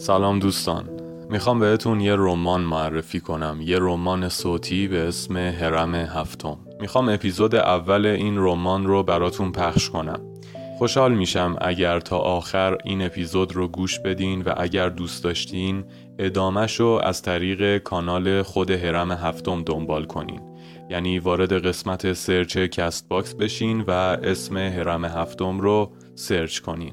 سلام دوستان. می‌خوام بهتون یه رمان معرفی کنم. یه رمان صوتی به اسم هرم هفتم. می‌خوام اپیزود اول این رمان رو براتون پخش کنم. خوشحال میشم اگر تا آخر این اپیزود رو گوش بدین و اگر دوست داشتین ادامش رو از طریق کانال خود هرم هفتم دنبال کنین. یعنی وارد قسمت search Castbox بشین و اسم هرم هفتم رو search کنین.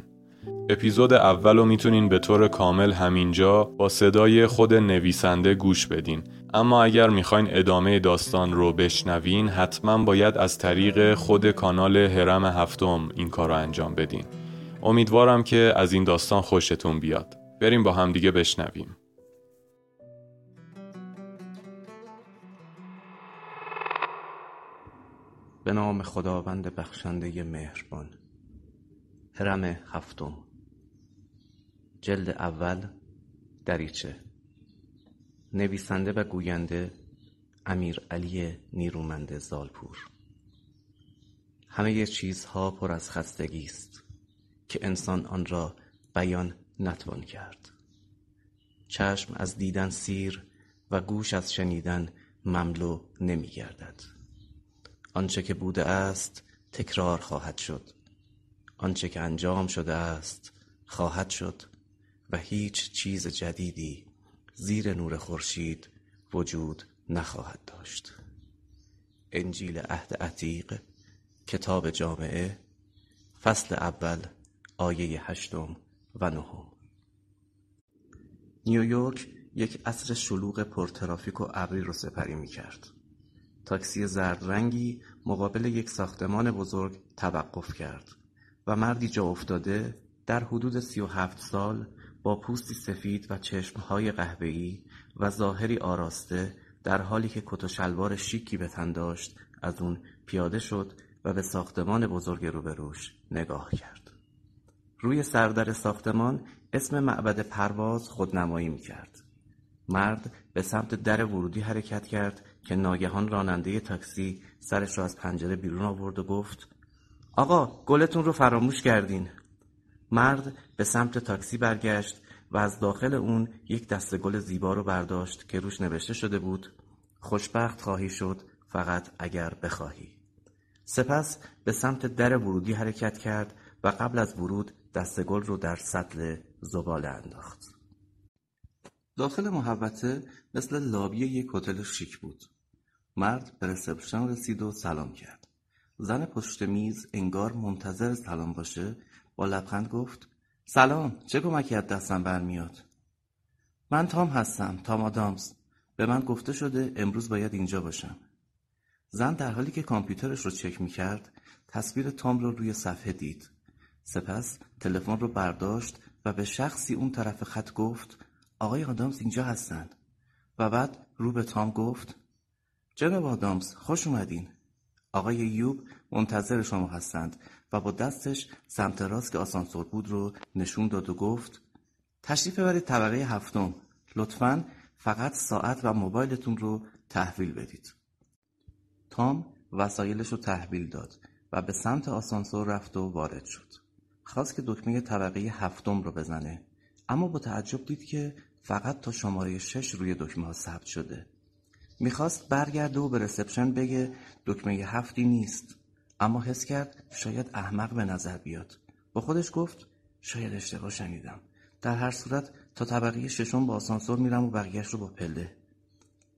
اپیزود اول رو می‌تونین به طور کامل همینجا با صدای خود نویسنده گوش بدین. اما اگر می‌خواین ادامه داستان رو بشنوین حتما باید از طریق خود کانال هرم هفتم این کار رو انجام بدین. امیدوارم که از این داستان خوشتون بیاد. بریم با همدیگه بشنویم. به نام خداوند بخشنده مهربان. هرم هفتم. جلد اول دریچه. نویسنده و گوینده امیر علی نیرومند زالپور. همه چیزها پر از خستگی است که انسان آن را بیان نتوان کرد. چشم از دیدن سیر و گوش از شنیدن مملو نمی گردد آنچه که بوده است تکرار خواهد شد. آنچه که انجام شده است خواهد شد. و هیچ چیز جدیدی زیر نور خورشید وجود نخواهد داشت انجیل عهد عتیق کتاب جامعه فصل اول آیه هشتم و نهم نیویورک یک عصر شلوغ پرترافیک و ابری رو سپری می کرد. تاکسی زرد رنگی مقابل یک ساختمان بزرگ توقف کرد و مردی جا افتاده در حدود سی و هفت سال پوستی سفید و چشمهای قهوه‌ای و ظاهری آراسته در حالی که کت و شلوار شیکی به تن داشت از اون پیاده شد و به ساختمان بزرگ روبروش نگاه کرد. روی سردر ساختمان اسم معبد پرواز خودنمایی می کرد. مرد به سمت در ورودی حرکت کرد که ناگهان راننده تاکسی سرش را از پنجره بیرون آورد و گفت آقا گلتون رو فراموش کردین مرد به سمت تاکسی برگشت و از داخل اون یک دسته گل زیبا رو برداشت که روش نوشته شده بود خوشبخت خواهی شد فقط اگر بخواهی. سپس به سمت در ورودی حرکت کرد و قبل از ورود دسته گل رو در سطل زباله انداخت. داخل محوطه مثل لابی یک هتل شیک بود. مرد به رسپشن رسید و سلام کرد. زن پشت میز انگار منتظر سلام باشه با لبخند گفت سلام چه کمکی از دستم برمیاد؟ من تام هستم تام آدامز. به من گفته شده امروز باید اینجا باشم. زن در حالی که کامپیوترش رو چک می کرد تصویر تام رو روی صفحه دید. سپس تلفن رو برداشت و به شخصی اون طرف خط گفت آقای آدامز اینجا هستند. و بعد رو به تام گفت جناب آدامز خوش اومدین. آقای یوب منتظر شما هستند. و با دستش سمت راست که آسانسور بود رو نشون داد و گفت تشریف ببرید طبقه هفتم. لطفا فقط ساعت و موبایلتون رو تحویل بدید. تام وسایلش رو تحویل داد و به سمت آسانسور رفت و وارد شد. خواست که دکمه طبقه هفتم رو بزنه اما با تعجب دید که فقط تا شماره شش روی دکمه ها ثبت شده. می‌خواست برگرده و به رسپشن بگه دکمه هفتی نیست. اما حس کرد شاید احمق به نظر بیاد. با خودش گفت شاید اشتباه شنیدم. در هر صورت تا طبقه ششم با آسانسور میرم و بقیهش رو با پله.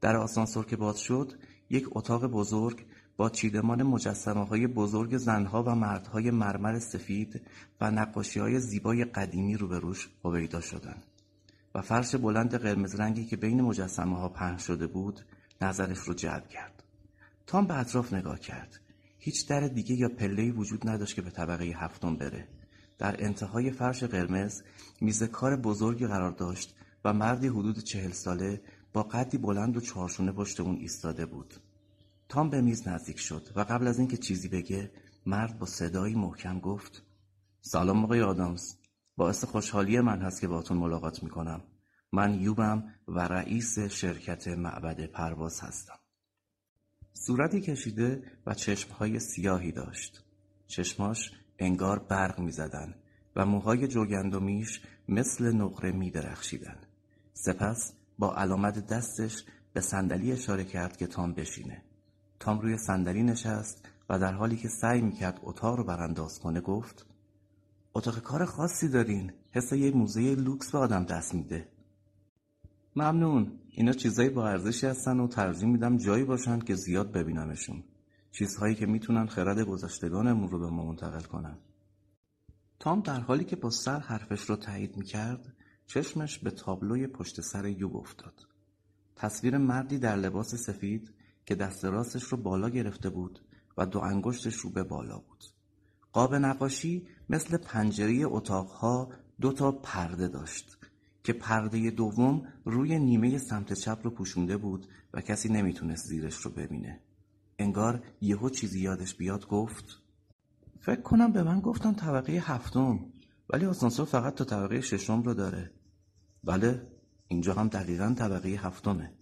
در آسانسور که باز شد یک اتاق بزرگ با چیدمان مجسمه های بزرگ زنها و مردهای مرمر سفید و نقاشی های زیبای قدیمی روبروش هویدا شدند. و فرش بلند قرمز رنگی که بین مجسمه ها پهن شده بود نظرش رو جلب کرد. تام به اطراف نگاه کرد. هیچ در دیگه یا پله‌ای وجود نداشت که به طبقه هفتم بره. در انتهای فرش قرمز میز کار بزرگی قرار داشت و مردی حدود چهل ساله با قدی بلند و چهارشونه پشت اون ایستاده بود. تام به میز نزدیک شد و قبل از اینکه چیزی بگه مرد با صدایی محکم گفت سلام آقای آدامز. باعث خوشحالی من هست که باتون ملاقات می‌کنم. من یوبم و رئیس شرکت معبد پرواز هستم. صورتی کشیده و چشمهای سیاهی داشت چشماش انگار برق می‌زدن و موهای جوگندمیش مثل نقره می درخشیدن. سپس با علامت دستش به صندلی اشاره کرد که تام بشینه. تام روی صندلی نشست و در حالی که سعی می‌کرد اتاق رو برانداز کنه گفت اتاق کار خاصی دارین حس یه موزه لوکس به آدم دست میده ممنون. اینا چیزایی با ارزشی هستن و ترجیح میدم جایی باشن که زیاد ببینمشون. چیزهایی که می‌تونن خرد گذشتگانمون رو به ما منتقل کنن. تام در حالی که با سر حرفش رو تایید می‌کرد چشمش به تابلوی پشت سر یوب افتاد. تصویر مردی در لباس سفید که دست راستش رو بالا گرفته بود و دو انگشتش رو به بالا بود. قاب نقاشی مثل پنجره اتاقها دو تا پرده داشت. که پرده دوم روی نیمه سمت چپ رو پوشونده بود و کسی نمی‌تونست زیرش رو ببینه. انگار یهو چیزی یادش بیاد گفت فکر کنم به من گفتن طبقه هفتم ولی آسانسور فقط تا طبقه ششم رو داره. بله اینجا هم دقیقا طبقه هفتمه.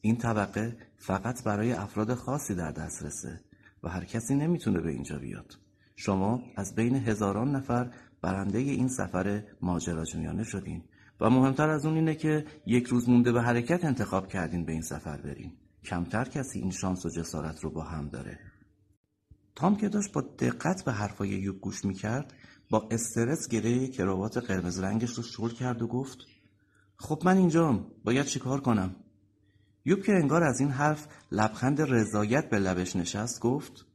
این طبقه فقط برای افراد خاصی در دسترسه و هر کسی نمی‌تونه به اینجا بیاد. شما از بین هزاران نفر برنده این سفر ماجراجویانه شدین. و مهمتر از اون اینه که یک روز مونده به حرکت انتخاب کردین به این سفر برین. کمتر کسی این شانس و جسارت رو با هم داره. تام که داشت با دقت به حرفای یوب گوش می‌کرد با استرس گره کراوات قرمز رنگش رو شل کرد و گفت خب من اینجام باید چیکار کنم؟ یوب که انگار از این حرف لبخند رضایت به لبش نشست گفت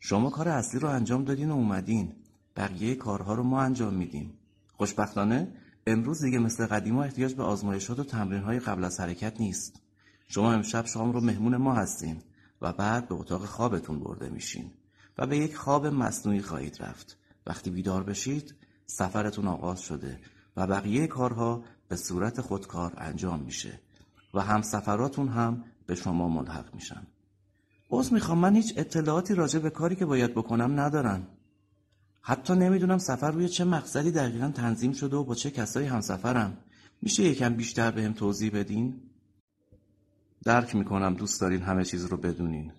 شما کار اصلی رو انجام دادین و اومدین. بقیه کارها رو ما انجام میدیم. خوشبختانه امروز دیگه مثل قدیما احتیاج به آزمایشات و تمرینهای قبل از حرکت نیست. شما امشب شام رو مهمون ما هستین و بعد به اتاق خوابتون برده میشین و به یک خواب مصنوعی خواهید رفت. وقتی بیدار بشید سفرتون آغاز شده و بقیه کارها به صورت خودکار انجام میشه و همسفراتون هم به شما ملحق میشن. عوض می‌خوام من هیچ اطلاعاتی راجع به کاری که باید بکنم ندارم. حتی نمی‌دونم سفر روی چه مقصدی دقیقا تنظیم شده و با چه کسایی همسفرم. میشه یکم بیشتر بهم هم توضیح بدین؟ درک می‌کنم دوست دارین همه چیز رو بدونین.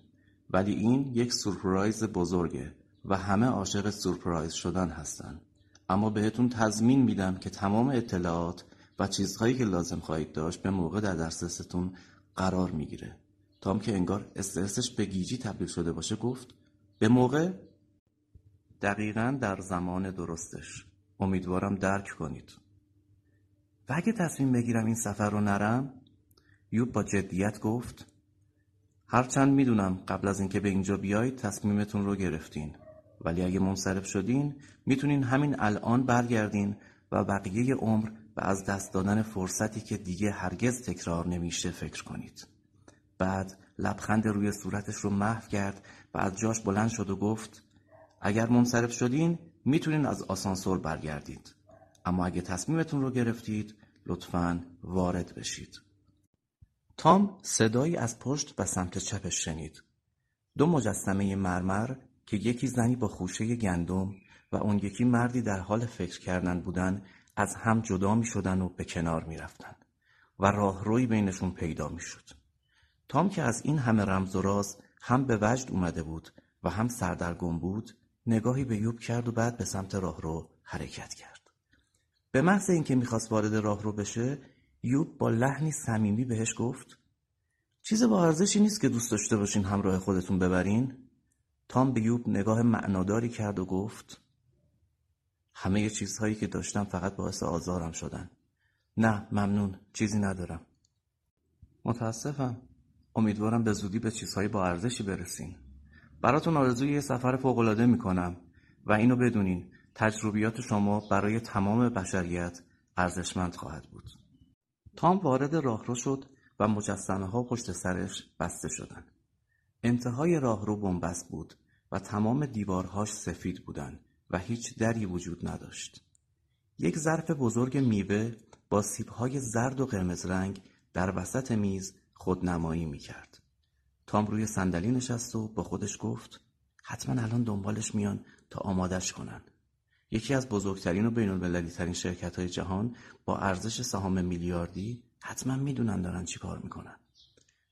ولی این یک سورپرایز بزرگه و همه عاشق سورپرایز شدن هستن. اما بهتون تضمین میدم که تمام اطلاعات و چیزهایی که لازم خواهید داشت به موقع در دسترستون قرار می‌گیره. تام که انگار استرسش به گیجی تبدیل شده باشه گفت به موقع دقیقا در زمان درستش. امیدوارم درک کنید. و اگه تصمیم بگیرم این سفر رو نرم یوب با جدیت گفت هرچند می‌دونم قبل از اینکه به اینجا بیایید تصمیمتون رو گرفتین. ولی اگه منصرف شدین می‌تونین همین الان برگردین و بقیه عمر و از دست دادن فرصتی که دیگه هرگز تکرار نمیشه فکر کنید. بعد لبخند روی صورتش رو محو کرد و از جاش بلند شد و گفت اگر منصرف شدین می‌تونین از آسانسور برگردید. اما اگه تصمیمتون رو گرفتید لطفا وارد بشید. تام صدایی از پشت و سمت چپش شنید. دو مجسمه مرمر که یکی زنی با خوشه گندم و اون یکی مردی در حال فکر کردن بودن از هم جدا می شدن و به کنار می رفتن و راهروی بینشون پیدا می شد. تام که از این همه رمز و راز هم به وجد اومده بود و هم سردرگم بود نگاهی به یوب کرد و بعد به سمت راهرو حرکت کرد. به محض اینکه می‌خواست وارد راهرو بشه یوب با لحنی صمیمی بهش گفت چیز با ارزشی نیست که دوست داشته باشین همراه خودتون ببرین. تام به یوب نگاه معناداری کرد و گفت همه چیزهایی که داشتم فقط باعث آزارم شدن. نه ممنون چیزی ندارم. متاسفم. امیدوارم به زودی به چیزهایی با ارزشی برسین. براتون آرزوی یه سفر فوقالعاده می‌کنم و اینو بدونین تجربیات شما برای تمام بشریت ارزشمند خواهد بود تام وارد راهرو شد و مجسمه ها پشت سرش بسته شدند. انتهای راهرو بنبست بود و تمام دیوارهاش سفید بودند و هیچ دری وجود نداشت. یک ظرف بزرگ میوه با سیبهای زرد و قرمز رنگ در وسط میز خودنمایی می کرد. تام روی صندلی نشست و با خودش گفت حتما الان دنبالش میان تا آمادش کنن. یکی از بزرگترین و بین ترین شرکت های جهان با ارزش سهام میلیاردی حتما می‌دونن دارن چی کار می‌کنن.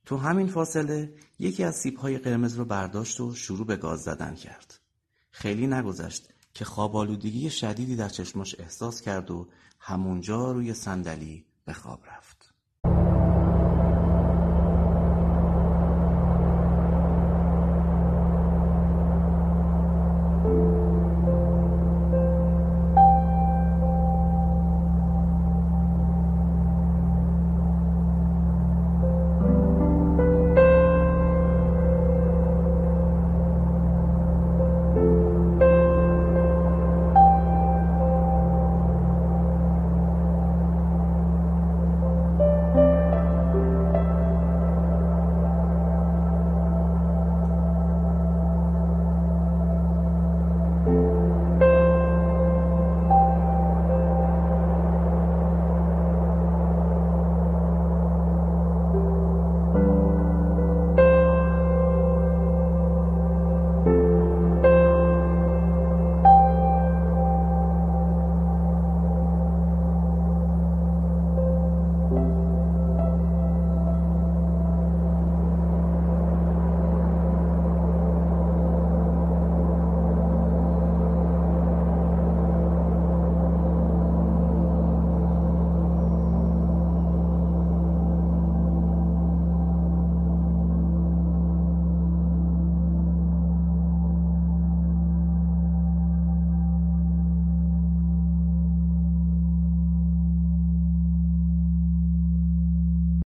تو همین فاصله یکی از سیبهای قرمز رو برداشت و شروع به گاز زدن کرد. خیلی نگذشت که خوابالودگی شدیدی در چشماش احساس کرد و همونجا روی صندلی به خواب رفت